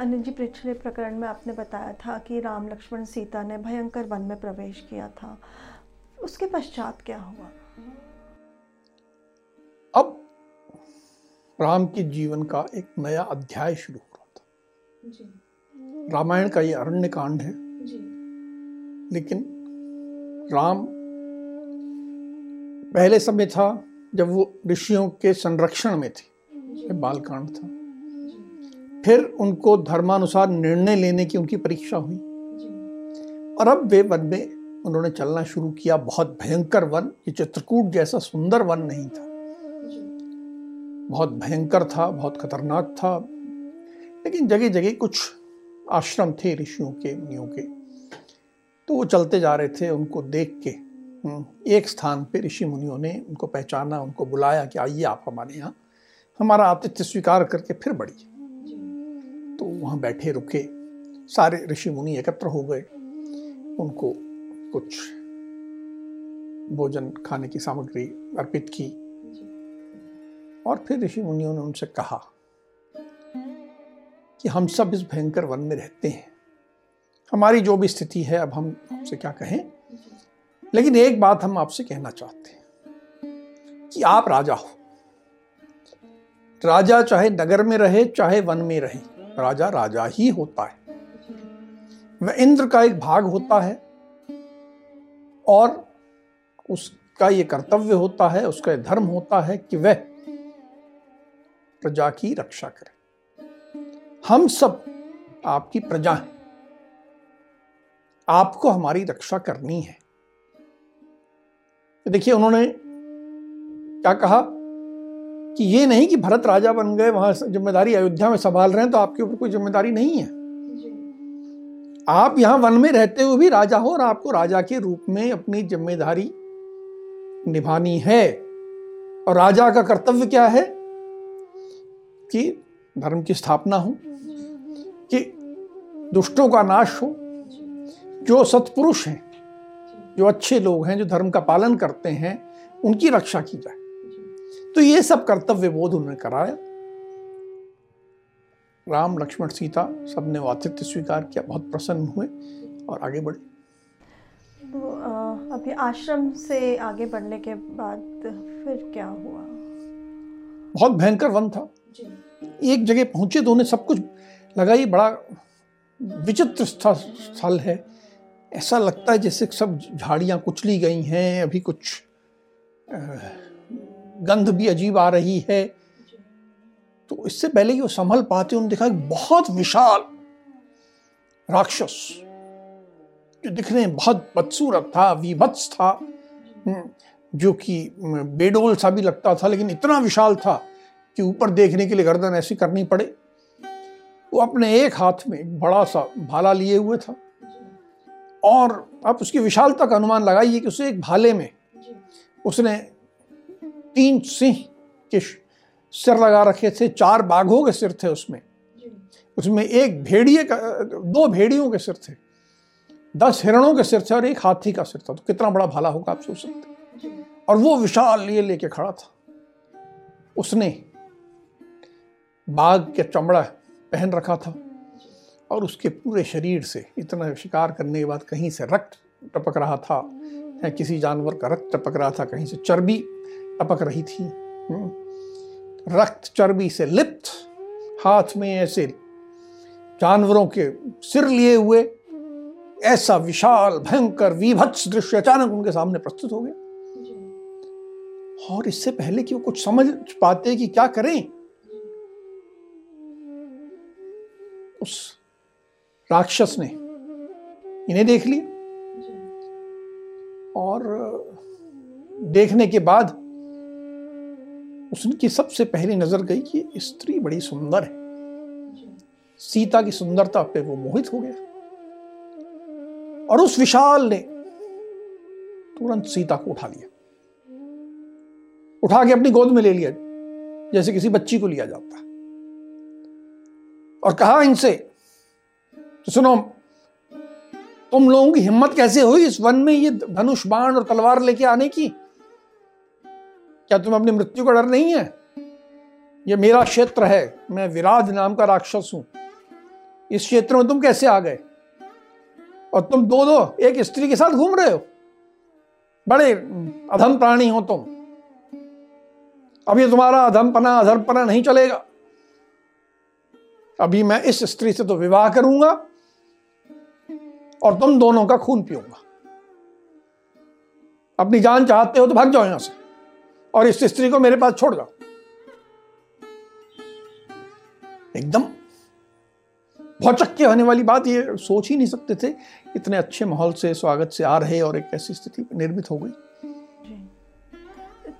अनिल जी पिछले प्रकरण में आपने बताया था कि राम लक्ष्मण सीता ने भयंकर वन में प्रवेश किया था। उसके पश्चात क्या हुआ? अब राम के जीवन का एक नया अध्याय शुरू हो रहा था। रामायण का ये अरण्य कांड है। जी। लेकिन राम पहले समय था जब वो ऋषियों के संरक्षण में थे। बालकांड था। फिर उनको धर्मानुसार निर्णय लेने की उनकी परीक्षा हुई। और अब वे वन में उन्होंने चलना शुरू किया बहुत भयंकर वन ये चित्रकूट जैसा सुंदर वन नहीं था। बहुत भयंकर था बहुत खतरनाक था लेकिन जगह जगह कुछ आश्रम थे ऋषियों के मुनियों के। तो वो चलते जा रहे थे उनको देख के। हम्म, एक स्थान पे ऋषि मुनियों ने उनको पहचाना उनको बुलाया कि आइए आप हमारे यहाँ हमारा आतिथ्य स्वीकार करके फिर बढ़िए। तो वहाँ बैठे, रुके। सारे ऋषि मुनि एकत्र हो गए। उनको कुछ भोजन खाने की सामग्री अर्पित की और फिर ऋषि मुनियों ने उनसे कहा कि हम सब इस भयंकर वन में रहते हैं। हमारी जो भी स्थिति है, अब हम आपसे क्या कहें? लेकिन एक बात हम आपसे कहना चाहते हैं कि आप राजा हो। राजा चाहे नगर में रहे, चाहे वन में रहे राजा राजा ही होता है। वह इंद्र का एक भाग होता है और उसका ये कर्तव्य होता है, उसका धर्म होता है कि वह प्रजा की रक्षा करे। हम सब आपकी प्रजा हैं। आपको हमारी रक्षा करनी है। देखिए उन्होंने क्या कहा? कि ये नहीं कि भरत राजा बन गए वहाँ ज़िम्मेदारी अयोध्या में संभाल रहे हैं तो आपके ऊपर कोई ज़िम्मेदारी नहीं है। आप यहाँ वन में रहते हुए भी राजा हो और आपको राजा के रूप में अपनी ज़िम्मेदारी निभानी है। और राजा का कर्तव्य क्या है? कि धर्म की स्थापना हो कि दुष्टों का नाश हो जो सत्पुरुष हैं जो अच्छे लोग हैं जो धर्म का पालन करते हैं उनकी रक्षा की जाए। तो ये सब कर्तव्य बोध उन्होंने कराया। राम लक्ष्मण सीता सबने वातिथ्य स्वीकार किया बहुत प्रसन्न हुए और आगे बढ़े। तो अभी आश्रम से आगे बढ़ने के बाद फिर क्या हुआ? बहुत भयंकर वन था। एक जगह पहुँचे तो उन्हें सब कुछ लगा ये बड़ा विचित्र स्थल है। ऐसा लगता है जैसे सब झाड़ियाँ कुचली गई हैं अभी कुछ गंध भी अजीब आ रही है। तो इससे पहले कि वो संभल पाते उन्होंने देखा बहुत विशाल राक्षस जो दिखने में बहुत बदसूरत था विभत्स था हम्म, जो कि हम्म, बेडोल सा भी लगता था लेकिन इतना विशाल था कि ऊपर देखने के लिए गर्दन ऐसी करनी पड़े। वो अपने एक हाथ में एक बड़ा सा भाला लिए हुए था और आप उसकी विशालता का अनुमान लगाइए कि उसे एक भाले में उसने तीन सिंह के सिर लगा रखे थे चार बाघों के सिर थे उसमें। उसमें एक भेड़िए का दो भेड़ियों के सिर थे दस हिरणों के सिर थे और एक हाथी का सिर था। तो कितना बड़ा भाला होगा आप सोच सकते और वो विशाल लिए लेके खड़ा था। उसने बाघ के चमड़ा पहन रखा था और उसके पूरे शरीर से इतना शिकार करने के बाद कहीं से रक्त टपक रहा था या किसी जानवर का रक्त टपक रहा था कहीं से चर्बी टपक रही थी। रक्त चर्बी से लिप्त हाथ में ऐसे जानवरों के सिर लिए हुए ऐसा विशाल भयंकर विभत्स दृश्य अचानक उनके सामने प्रस्तुत हो गया। और इससे पहले कि वो कुछ समझ पाते कि क्या करें उस राक्षस ने इन्हें देख लिया। और देखने के बाद उसकी सबसे पहली नज़र गई कि स्त्री बड़ी सुंदर है। सीता की सुंदरता पे वो मोहित हो गया। और उस विशाल ने तुरंत सीता को उठा लिया। उठा के अपनी गोद में ले लिया, जैसे किसी बच्ची को लिया जाता और कहा इनसे तो सुनो, तुम लोगों की हिम्मत कैसे हुई इस वन में ये धनुष बाण और तलवार लेके आने की? क्या तुम्हें अपनी मृत्यु का डर नहीं है? ये मेरा क्षेत्र है, मैं विराज नाम का राक्षस हूँ। इस क्षेत्र में तुम कैसे आ गए? और तुम दो दो एक स्त्री के साथ घूम रहे हो? बड़े अधम प्राणी हो तुम। अभी तुम्हारा अधमपना अधरपना नहीं चलेगा। अभी मैं इस स्त्री से तो विवाह करूँगा और तुम दोनों का खून पीऊँगा। अपनी जान चाहते हो तो भाग जाओ यहाँ से। और इस स्त्री को मेरे पास छोड़ जाओ एकदम बहुत चक्के होने वाली बात ये सोच ही नहीं सकते थे। इतने अच्छे माहौल से स्वागत से आ रहे और एक ऐसी स्थिति निर्मित हो गई।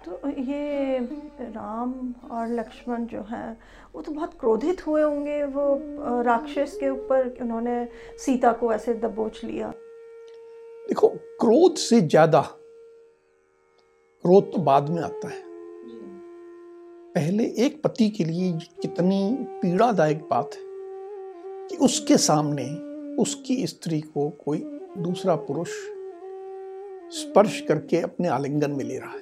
तो ये राम और लक्ष्मण जो हैं वो तो बहुत क्रोधित हुए होंगे। वो राक्षस के ऊपर उन्होंने सीता को ऐसे दबोच लिया। देखो क्रोध से ज़्यादा क्रोध तो बाद में आता है। पहले एक पति के लिए कितनी पीड़ादायक बात है कि उसके सामने उसकी स्त्री को कोई दूसरा पुरुष स्पर्श करके अपने आलिंगन में ले रहा है।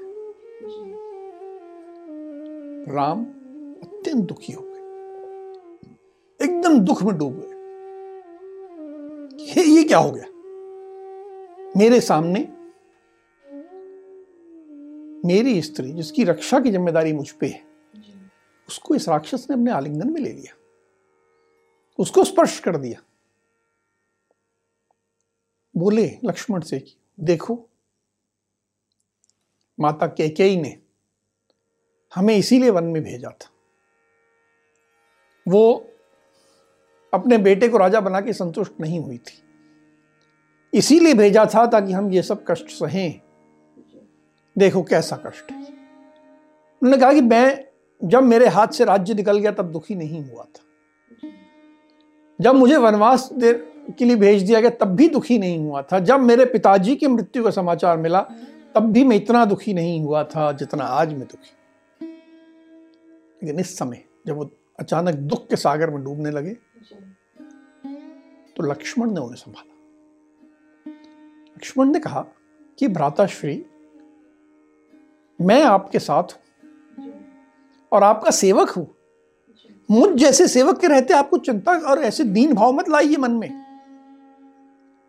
राम अत्यंत दुखी हो गए। एकदम दुख में डूब गए। ये क्या हो गया? मेरे सामने मेरी स्त्री जिसकी रक्षा की ज़िम्मेदारी मुझ पे है उसको इस राक्षस ने अपने आलिंगन में ले लिया। उसको स्पर्श कर दिया। बोले लक्ष्मण से कि देखो माता कैकेयी ने हमें इसीलिए वन में भेजा था। वो अपने बेटे को राजा बना के संतुष्ट नहीं हुई थी। इसीलिए भेजा था ताकि हम ये सब कष्ट सहें। देखो कैसा कष्ट है। उन्होंने कहा कि मैं जब मेरे हाथ से राज्य निकल गया तब दुखी नहीं हुआ था। जब मुझे वनवास के लिए भेज दिया गया तब भी दुखी नहीं हुआ था। जब मेरे पिताजी की मृत्यु का समाचार मिला तब भी मैं इतना दुखी नहीं हुआ था जितना आज मैं दुखी। लेकिन इस समय जब वो अचानक दुख के सागर में डूबने लगे तो लक्ष्मण ने उन्हें संभाला। लक्ष्मण ने कहा कि भ्राताश्री मैं आपके साथ हूँ और आपका सेवक हूँ। मुझ जैसे सेवक के रहते आपको चिंता और ऐसे दीन भाव मत लाइए मन में।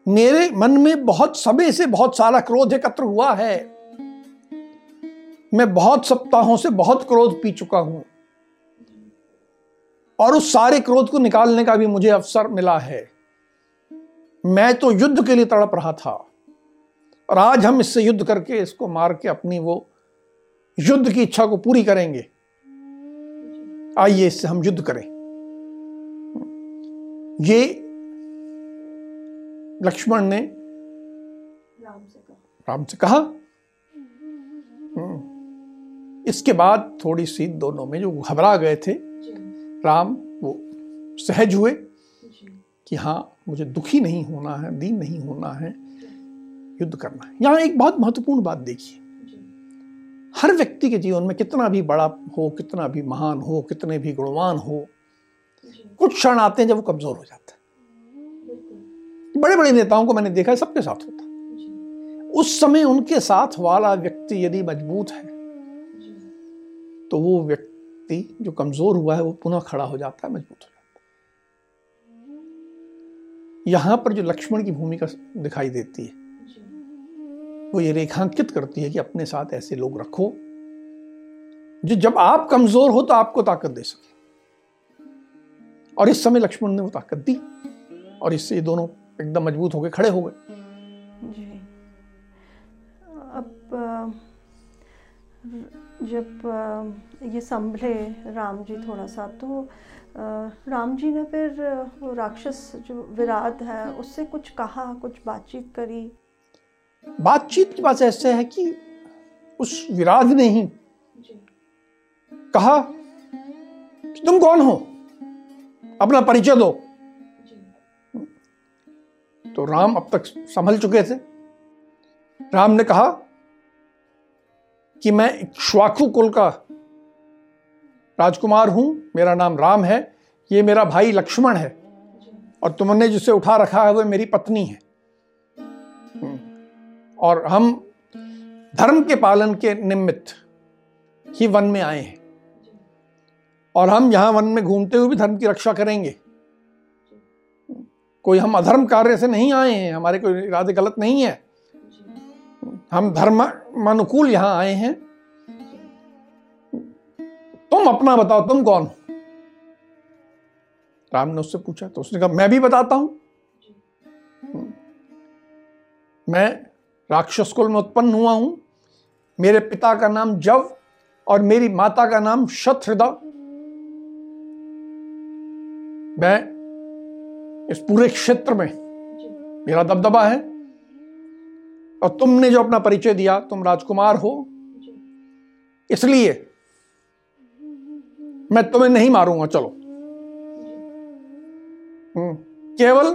मेरे मन में बहुत समय से बहुत सारा क्रोध एकत्र हुआ है। मैं बहुत सप्ताहों से बहुत क्रोध पी चुका हूँ। और उस सारे क्रोध को निकालने का भी मुझे अवसर मिला है। मैं तो युद्ध के लिए तड़प रहा था। और आज हम इससे युद्ध करके इसको मार के अपनी वो युद्ध की इच्छा को पूरी करेंगे। आइए इससे हम युद्ध करें। ये लक्ष्मण ने राम से कहा। राम से कहा। हम्म। इसके बाद थोड़ी सी दोनों में जो घबरा गए थे राम वो सहज हुए कि हाँ मुझे दुखी नहीं होना है दीन नहीं होना है युद्ध करना है। यहाँ एक बहुत महत्वपूर्ण बात देखिए। हर व्यक्ति के जीवन में कितना भी बड़ा हो, कितना भी महान हो, कितने भी गुणवान हो, कुछ क्षण आते हैं जब वो कमज़ोर हो जाता है। बड़े बड़े नेताओं को मैंने देखा है, सबके साथ होता उस समय उनके साथ वाला व्यक्ति यदि मज़बूत है तो वो व्यक्ति जो कमज़ोर हुआ है, वो पुनः खड़ा हो जाता है, मज़बूत हो जाता है। यहाँ पर जो लक्ष्मण की भूमिका दिखाई देती है वो ये रेखांकित करती है कि अपने साथ ऐसे लोग रखो, जो जब आप कमज़ोर हो तो आपको ताकत दे सके। और इस समय लक्ष्मण ने वो ताकत दी, और इससे ये दोनों एकदम मज़बूत होकर खड़े हो गए। जी। अब जब ये संभले राम जी थोड़ा सा तो राम जी ने फिर वो राक्षस जो विराट है, उससे कुछ कहा, कुछ बातचीत करी? बातचीत की बात ऐसे है कि उस विराट ने ही कहा कि तुम कौन हो? अपना परिचय दो। तो राम अब तक संभल चुके थे। राम ने कहा कि मैं श्वाखु कुल का राजकुमार हूँ। मेरा नाम राम है। ये मेरा भाई लक्ष्मण है। और तुमने जिसे उठा रखा है वह मेरी पत्नी है। हम्म। और हम धर्म के पालन के निमित्त ही वन में आए हैं। और हम यहाँ वन में घूमते हुए भी धर्म की रक्षा करेंगे। कोई हम अधर्म कार्य से नहीं आए हैं, हमारे कोई इरादे गलत नहीं है। हम धर्म अनुकूल यहाँ आए हैं। तुम अपना बताओ, तुम कौन हो? राम ने उससे पूछा तो उसने कहा, मैं भी बताता हूँ। मैं राक्षस कुल में उत्पन्न हुआ हूँ। मेरे पिता का नाम जव और मेरी माता का नाम शत्रुदा। मैं इस पूरे क्षेत्र में मेरा दबदबा है और तुमने जो अपना परिचय दिया तुम राजकुमार हो। इसलिए मैं तुम्हें नहीं मारूँगा चलो। हम्म, केवल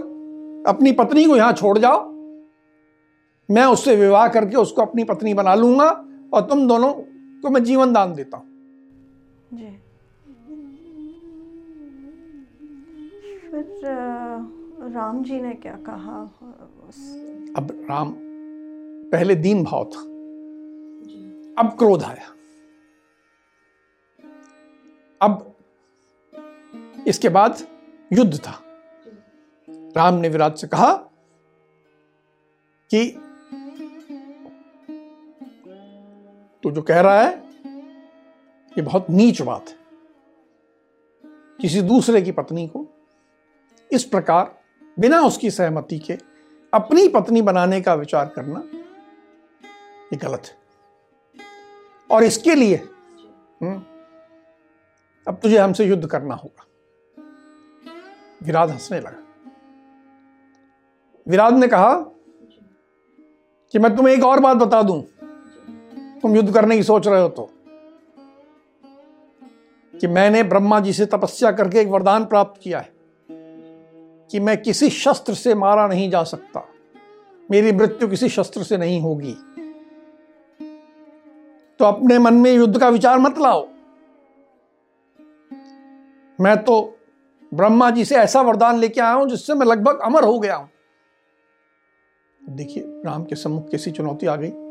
अपनी पत्नी को यहाँ छोड़ जाओ। मैं उससे विवाह करके उसको अपनी पत्नी बना लूँगा और तुम दोनों को मैं जीवन दान देता हूँ। फिर राम जी ने क्या कहा? अब राम पहले दीन भाव था। अब क्रोध आया। अब इसके बाद युद्ध था। राम ने विराट से कहा कि तू जो कह रहा है ये बहुत नीच बात है। किसी दूसरे की पत्नी को इस प्रकार बिना उसकी सहमति के अपनी पत्नी बनाने का विचार करना ये गलत है। और इसके लिए हम्म, अब तुझे हमसे युद्ध करना होगा। विराट हंसने लगा। विराट ने कहा कि मैं तुम्हें एक और बात बता दूँ। तुम युद्ध करने की सोच रहे हो तो। कि मैंने ब्रह्मा जी से तपस्या करके एक वरदान प्राप्त किया है, कि मैं किसी शस्त्र से मारा नहीं जा सकता। मेरी मृत्यु किसी शस्त्र से नहीं होगी। तो अपने मन में युद्ध का विचार मत लाओ। मैं तो ब्रह्मा जी से ऐसा वरदान लेके आया हूँ जिससे मैं लगभग अमर हो गया हूँ। देखिए, राम के सम्मुख कैसी चुनौती आ गई।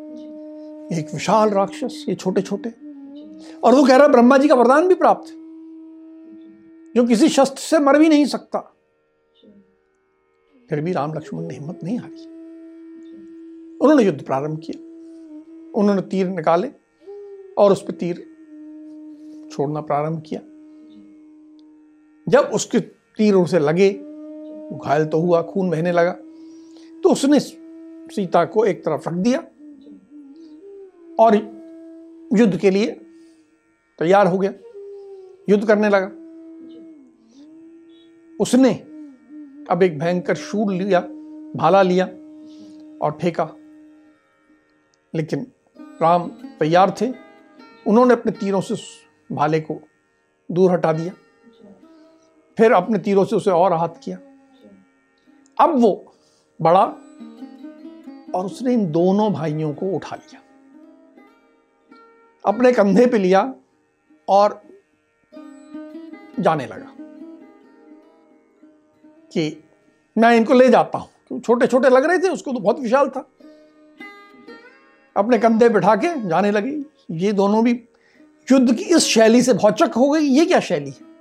एक विशाल राक्षस, ये छोटे छोटे और वो कह रहा ब्रह्मा जी का वरदान भी प्राप्त जो किसी शस्त्र से मर भी नहीं सकता। फिर भी राम लक्ष्मण ने हिम्मत नहीं हारी। उन्होंने युद्ध प्रारंभ किया। उन्होंने तीर निकाले और उस पर तीर छोड़ना प्रारंभ किया। जब उसके तीर उसे लगे, घायल तो हुआ, खून बहने लगा तो उसने सीता को एक तरफ़ रख दिया। और युद्ध के लिए तैयार हो गया। युद्ध करने लगा। उसने अब एक भयंकर शूर लिया, भाला लिया और फेंका। लेकिन राम तैयार थे। उन्होंने अपने तीरों से भाले को दूर हटा दिया। फिर अपने तीरों से उसे और आहत किया। अब वो बड़ा और उसने इन दोनों भाइयों को उठा लिया। अपने कंधे पे लिया और जाने लगा कि मैं इनको ले जाता हूँ। छोटे छोटे लग रहे थे, उसको तो बहुत विशाल था। अपने कंधे बिठा के जाने लगी। ये दोनों भी युद्ध की इस शैली से भौचक हो गई। ये क्या शैली है?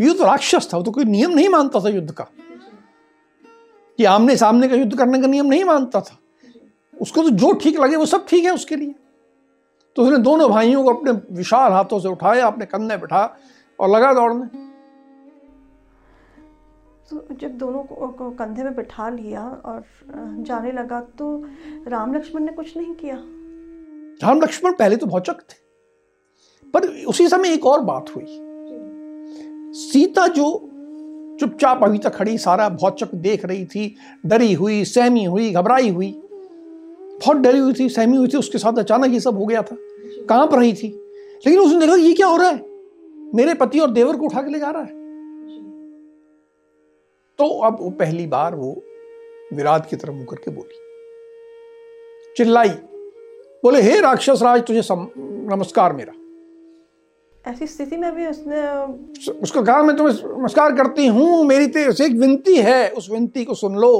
युद्ध तो राक्षस था, वो तो कोई नियम नहीं मानता था युद्ध का। कि आमने सामने का युद्ध करने का नियम नहीं मानता था। उसको तो जो ठीक लगे वो सब ठीक है उसके लिए। तो उसने दोनों भाइयों को अपने विशाल हाथों से उठाया अपने कंधे बिठा और लगा दौड़ने तो जब दोनों को, को कंधे में बिठा लिया और जाने लगा तो राम लक्ष्मण ने कुछ नहीं किया। राम लक्ष्मण पहले तो भौचक थे पर उसी समय एक और बात हुई। सीता जो चुपचाप अभी तक खड़ी सारा भौचक देख रही थी डरी हुई सहमी हुई घबराई हुई बहुत डरी हुई थी सहमी हुई थी उसके साथ अचानक ये सब हो गया था। काँप रही थी? लेकिन उसने देखा ये क्या हो रहा है? मेरे पति और देवर को उठा के ले जा रहा है। तो अब वो पहली बार वो विराट की तरफ़ मुकर के बोली। चिल्लाई। बोले हे राक्षस राज तुझे सम, नमस्कार मेरा। ऐसी स्थिति में भी उसने उसको कहा मैं तुम्हें नमस्कार करती हूँ मेरी तेरे से एक विनती है उस विनती को सुन लो।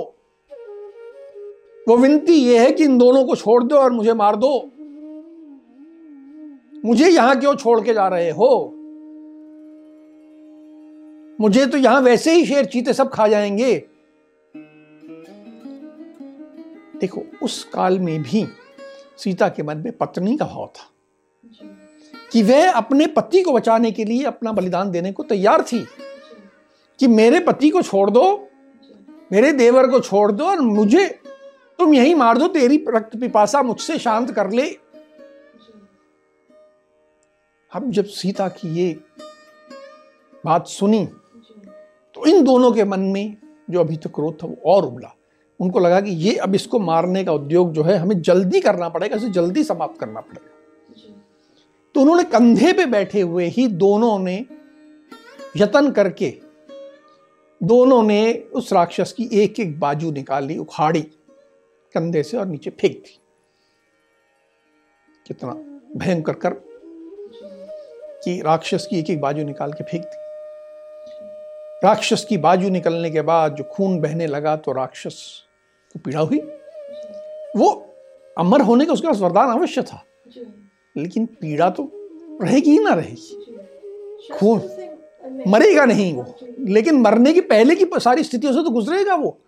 वो विनती ये है कि इन दोनों को छोड़ दो और मुझे मार दो। मुझे यहाँ क्यों छोड़ के जा रहे हो? मुझे तो यहाँ वैसे ही शेर चीते सब खा जाएँगे। देखो, उस काल में भी सीता के मन में पत्नी का भाव था। कि वह अपने पति को बचाने के लिए अपना बलिदान देने को तैयार थी। कि मेरे पति को छोड़ दो, मेरे देवर को छोड़ दो और मुझे तुम यही मार दो, तेरी रक्त पिपासा मुझसे शांत कर ले। अब जब सीता की ये बात सुनी तो इन दोनों के मन में जो अभी तक क्रोध था, वो और उबला। उनको लगा कि ये अब इसको मारने का उद्योग जो है, हमें जल्दी करना पड़ेगा, इसे जल्दी समाप्त करना पड़ेगा। तो उन्होंने कंधे पे बैठे हुए ही दोनों ने यतन करके, दोनों ने उस राक्षस की एक एक बाजू निकाली, उखाड़ी। कंधे से और नीचे फेंक दी। कितना भयंकर कर कि राक्षस की एक एक बाजू निकाल के फेंक दी। राक्षस की बाजू निकलने के बाद जो खून बहने लगा तो राक्षस को पीड़ा हुई। वो अमर होने का उसके पास वरदान अवश्य था, लेकिन पीड़ा तो रहेगी ही ना रहेगी। खून मरेगा नहीं वो, लेकिन मरने की पहले की सारी स्थितियों से तो गुजरेगा वो।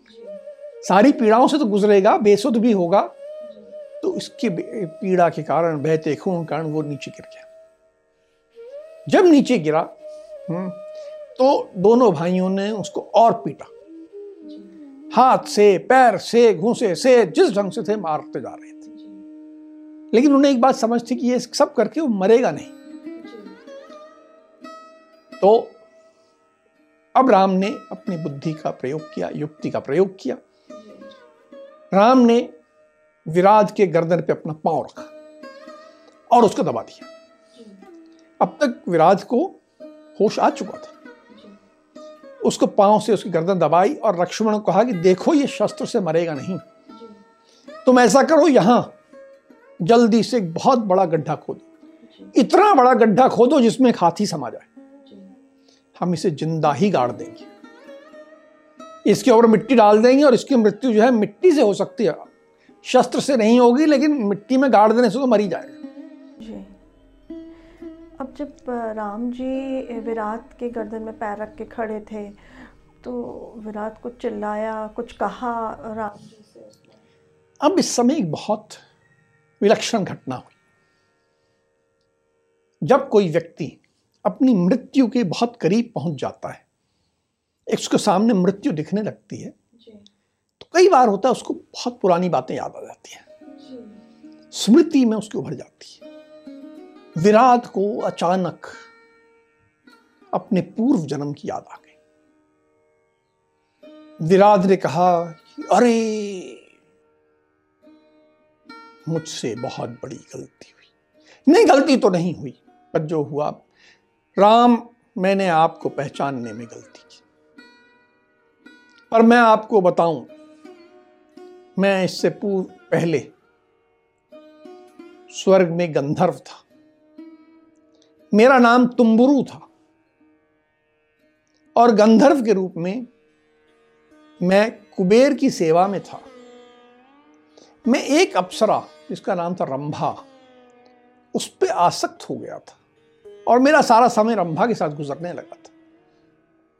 सारी पीड़ाओं से तो गुजरेगा बेसुध भी होगा। तो इसके पीड़ा के कारण बहते खून कारण वो नीचे गिर गया। जब नीचे गिरा हम्म, तो दोनों भाइयों ने उसको और पीटा। हाथ से पैर से घूसे से जिस ढंग से थे मारते जा रहे थे। लेकिन उन्हें एक बात समझ थी कि ये सब करके वो मरेगा नहीं। तो अब राम ने अपनी बुद्धि का प्रयोग किया युक्ति का प्रयोग किया। राम ने विराज के गर्दन पे अपना पाँव रखा और उसको दबा दिया। अब तक विराज को होश आ चुका था। उसको पाँव से उसकी गर्दन दबाई और लक्ष्मण को कहा कि देखो ये शस्त्र से मरेगा नहीं। तुम ऐसा करो, यहाँ जल्दी से एक बहुत बड़ा गड्ढा खोदो। इतना बड़ा गड्ढा खोदो जिसमें एक हाथी समा जाए। हम इसे ज़िंदा ही गाड़ देंगे। इसके ऊपर मिट्टी डाल देंगे और इसकी मृत्यु जो है मिट्टी से हो सकती है। शस्त्र से नहीं होगी लेकिन मिट्टी में गाड़ देने से तो मरी जाएगा। जी। अब जब राम जी विराट के गर्दन में पैर रख के खड़े थे तो विराट को चिल्लाया कुछ कहा राम जी से? अब इस समय एक बहुत विलक्षण घटना हुई। जब कोई व्यक्ति अपनी मृत्यु के बहुत करीब पहुँच जाता है एक उसके सामने मृत्यु दिखने लगती है। तो कई बार होता है उसको बहुत पुरानी बातें याद आ जाती हैं। स्मृति में उसकी उभर जाती है। विराट को अचानक अपने पूर्व जन्म की याद आ गई। विराट ने कहा अरे मुझसे बहुत बड़ी गलती हुई। नहीं गलती तो नहीं हुई पर जो हुआ राम मैंने आपको पहचानने में गलती की। पर मैं आपको बताऊँ, मैं इससे पूर्व पहले स्वर्ग में गंधर्व था। मेरा नाम तुम्बुरु था। और गंधर्व के रूप में मैं कुबेर की सेवा में था। मैं एक अप्सरा, जिसका नाम था रंभा, उस पर आसक्त हो गया था। और मेरा सारा समय रंभा के साथ गुजरने लगा था।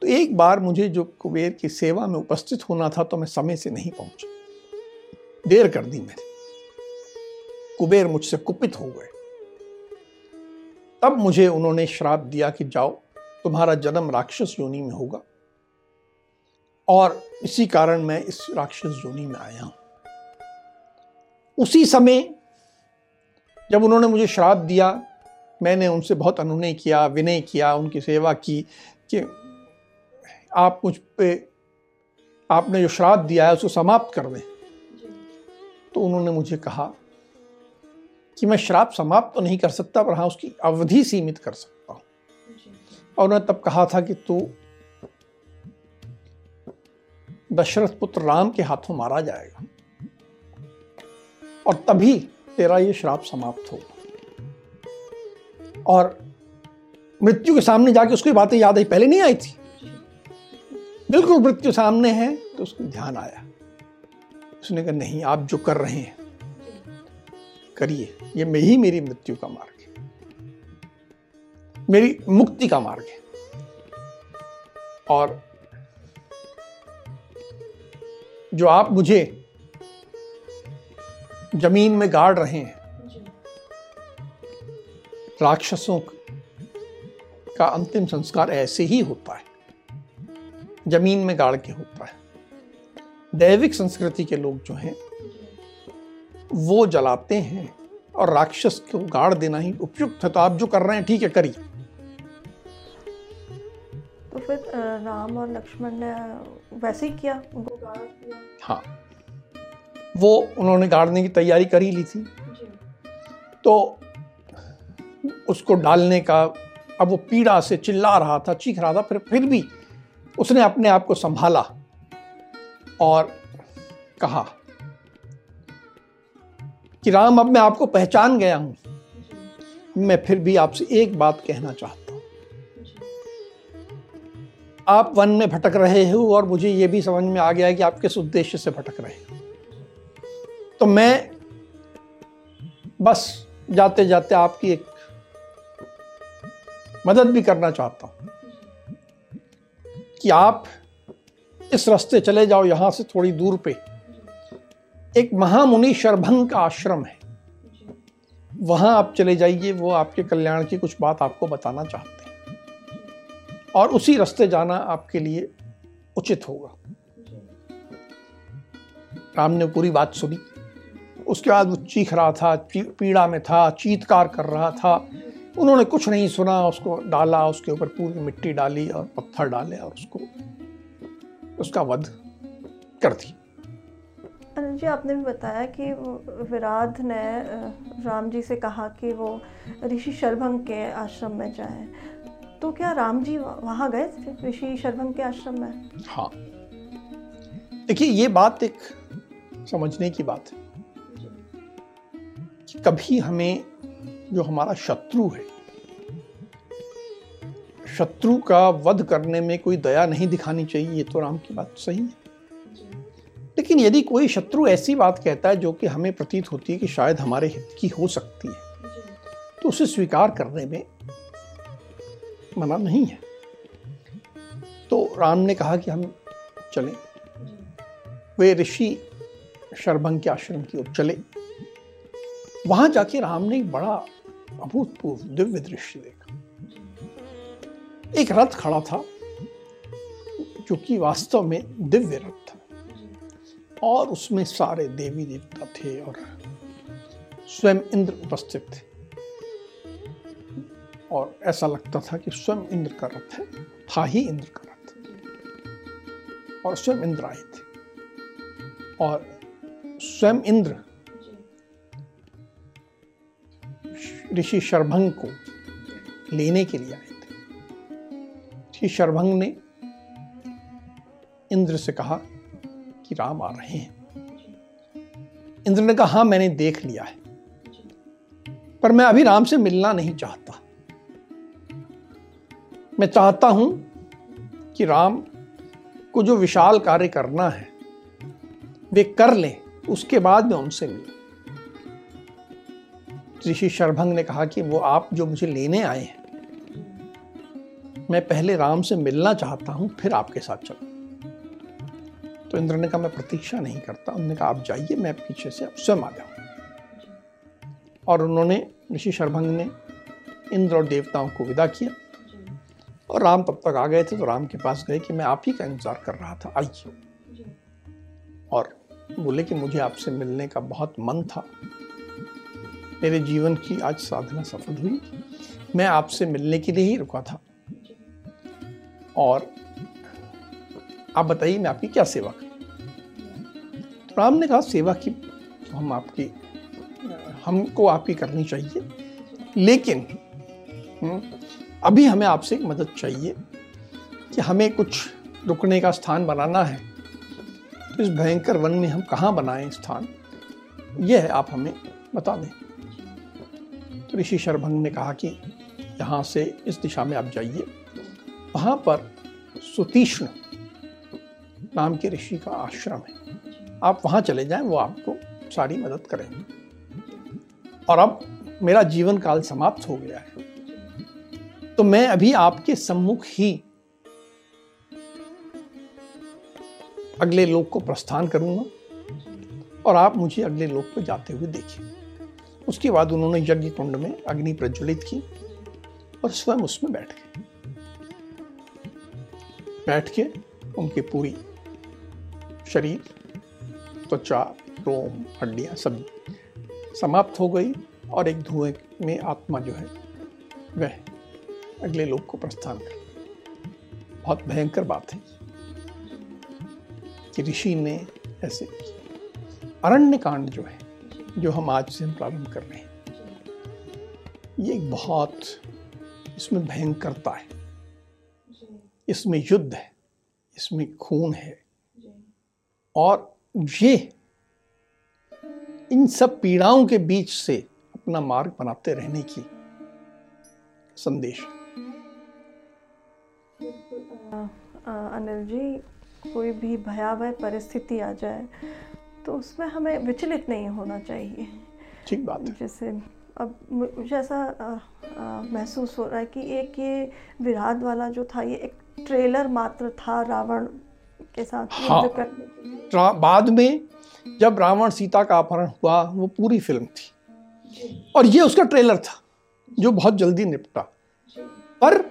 तो एक बार मुझे जो कुबेर की सेवा में उपस्थित होना था तो मैं समय से नहीं पहुँचा। देर कर दी मैंने। कुबेर मुझसे कुपित हो गए। तब मुझे उन्होंने श्राप दिया कि जाओ, तुम्हारा जन्म राक्षस योनि में होगा। और इसी कारण मैं इस राक्षस योनि में आया हूँ। उसी समय जब उन्होंने मुझे श्राप दिया, मैंने उनसे बहुत अनुनय किया, विनय किया, उनकी सेवा की कि आप मुझ पे आपने जो श्राप दिया है उसको समाप्त कर दें। तो उन्होंने मुझे कहा कि मैं श्राप समाप्त तो नहीं कर सकता, पर हाँ उसकी अवधि सीमित कर सकता हूँ। और उन्होंने तब कहा था कि तू दशरथ पुत्र राम के हाथों मारा जाएगा और तभी तेरा ये श्राप समाप्त होगा। और मृत्यु के सामने जाके उसको बातें याद आई, पहले नहीं आई थी? बिल्कुल मृत्यु सामने है तो उसको ध्यान आया। उसने कहा नहीं आप जो कर रहे हैं करिए। ये मैं ही मेरी मृत्यु का मार्ग है। मेरी मुक्ति का मार्ग है। और जो आप मुझे ज़मीन में गाड़ रहे हैं राक्षसों का अंतिम संस्कार ऐसे ही होता है ज़मीन में गाड़ के होता है। दैविक संस्कृति के लोग जो हैं वो जलाते हैं और राक्षस को गाड़ देना ही उपयुक्त है। तो आप जो कर रहे हैं ठीक है करिए। तो फिर राम और लक्ष्मण ने वैसे ही किया उनको गाड़ दिया। हाँ। वो उन्होंने गाड़ने की तैयारी कर ही ली थी। तो उसको डालने का अब वो पीड़ा से चिल्ला रहा था चीख रहा था फिर फिर भी उसने अपने आप को संभाला और कहा कि राम, अब मैं आपको पहचान गया हूँ। मैं फिर भी आपसे एक बात कहना चाहता हूँ। आप वन में भटक रहे हो और मुझे यह भी समझ में आ गया है कि आप किस उद्देश्य से भटक रहे हो। तो मैं बस जाते जाते आपकी एक मदद भी करना चाहता हूँ। कि आप इस रास्ते चले जाओ, यहाँ से थोड़ी दूर पे। एक महामुनि शरभंग का आश्रम है। वहाँ आप चले जाइए, वो आपके कल्याण की कुछ बात आपको बताना चाहते हैं। और उसी रास्ते जाना आपके लिए उचित होगा। राम ने पूरी बात सुनी। उसके बाद वो चीख रहा था पीड़ा में था, चीतकार कर रहा था। उन्होंने कुछ नहीं सुना उसको डाला उसके ऊपर पूरी मिट्टी डाली और पत्थर डाले और उसको उसका वध कर दी अनिल जी आपने भी बताया कि विराट ने राम जी से कहा कि वो ऋषि शर्भंग के आश्रम में जाए। तो क्या राम जी वहाँ गए थे ऋषि शर्भंग के आश्रम में? हाँ। देखिए ये बात एक समझने की बात है कि कभी हमें जो हमारा शत्रु है। शत्रु का वध करने में कोई दया नहीं दिखानी चाहिए, ये तो राम की बात सही है। लेकिन यदि कोई शत्रु ऐसी बात कहता है जो कि हमें प्रतीत होती है कि शायद हमारे हित की हो सकती है तो उसे स्वीकार करने में मना नहीं है। तो राम ने कहा कि हम चलें। वे ऋषि शर्भंग के आश्रम की ओर चले। वहाँ जाके राम ने एक बड़ा अभूतपूर्व दिव्य दृश्य देखा। एक रथ खड़ा था, जो कि वास्तव में दिव्य रथ था और उसमें सारे देवी देवता थे और स्वयं इंद्र उपस्थित थे। और ऐसा लगता था कि स्वयं इंद्र का रथ है, था ही इंद्र का रथ। और स्वयं इंद्र आए थे। और स्वयं इंद्र ऋषि शर्भंग को लेने के लिए आए थे। ऋषि शर्भंग ने इंद्र से कहा कि राम आ रहे हैं। इंद्र ने कहा हाँ मैंने देख लिया है, पर मैं अभी राम से मिलना नहीं चाहता। मैं चाहता हूँ कि राम को जो विशाल कार्य करना है, वे कर लें, उसके बाद मैं उनसे मिलूं। ऋषि शर्भंग ने कहा कि वो आप जो मुझे लेने आए हैं, मैं पहले राम से मिलना चाहता हूँ, फिर आपके साथ चलूँ। तो इंद्र ने कहा, मैं प्रतीक्षा नहीं करता। उन्होंने कहा, आप जाइए, मैं पीछे से स्वयं आ जाऊँ और उन्होंने, ऋषि शर्भंग ने इंद्र और देवताओं को विदा किया। और राम तब तक आ गए थे तो राम के पास गए कि मैं आप ही का इंतज़ार कर रहा था, आइए। और बोले कि मुझे आपसे मिलने का बहुत मन था। मेरे जीवन की आज साधना सफल हुई। मैं आपसे मिलने के लिए ही रुका था। और आप बताइए मैं आपकी क्या सेवा करूँ? तो राम ने कहा सेवा की तो हम आपकी हमको आपकी करनी चाहिए। लेकिन हम्म, अभी हमें आपसे मदद चाहिए कि हमें कुछ रुकने का स्थान बनाना है। तो इस भयंकर वन में हम कहाँ बनाएँ स्थान? यह आप हमें बता दें। तो ऋषि शरभंग ने कहा कि यहाँ से इस दिशा में आप जाइए। वहाँ पर सुतीष्ण नाम के ऋषि का आश्रम है। आप वहाँ चले जाएँ, वो आपको सारी मदद करेंगे। और अब मेरा जीवन काल समाप्त हो गया है। तो मैं अभी आपके सम्मुख ही अगले लोक को प्रस्थान करूँगा और आप मुझे अगले लोक पर जाते हुए देखिए। उसके बाद उन्होंने यज्ञ कुंड में अग्नि प्रज्वलित की और स्वयं उसमें बैठ गए। बैठ के उनके पूरी शरीर, त्वचा, रोम, हड्डियाँ सब समाप्त हो गई और एक धुएँ में आत्मा जो है, वह अगले लोक को प्रस्थान कर। बहुत भयंकर बात है। कि ऋषि ने ऐसे अरण्य कांड जो है जो हम आज से हम प्रारंभ कर रहे हैं। ये एक बहुत इसमें भयंकरता है। इसमें युद्ध है। इसमें खून है। और ये इन सब पीड़ाओं के बीच से अपना मार्ग बनाते रहने की संदेश अनिल जी, कोई भी भयावह परिस्थिति आ जाए तो उसमें हमें विचलित नहीं होना चाहिए। ठीक बात है। जैसे अब मुझे ऐसा महसूस हो रहा है कि एक ये विराट वाला जो था ये एक ट्रेलर मात्र था रावण के साथ हाँ, कर... बाद में जब रावण सीता का अपहरण हुआ वो पूरी फ़िल्म थी। और ये उसका ट्रेलर था जो बहुत जल्दी निपटा। पर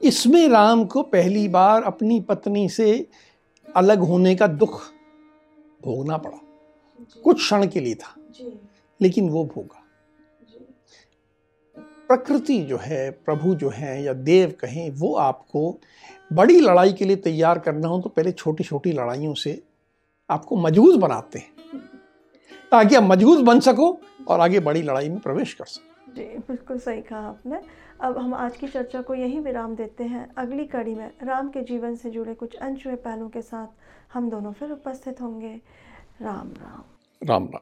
इसमें राम को पहली बार अपनी पत्नी से अलग होने का दुख भोगना पड़ा। कुछ क्षण के लिए था। लेकिन वो भोगा। प्रकृति जो है प्रभु जो है या देव कहें वो आपको बड़ी लड़ाई के लिए तैयार करना हो तो पहले छोटी छोटी लड़ाइयों से आपको मज़बूत बनाते हैं। ताकि आप मज़बूत बन सको और आगे बड़ी लड़ाई में प्रवेश कर सको। जी बिल्कुल सही कहा आपने। अब हम आज की चर्चा को यहीं विराम देते हैं। अगली कड़ी में राम के जीवन से जुड़े कुछ अनछुए पहलुओं के साथ हम दोनों फिर उपस्थित होंगे। राम राम। राम राम।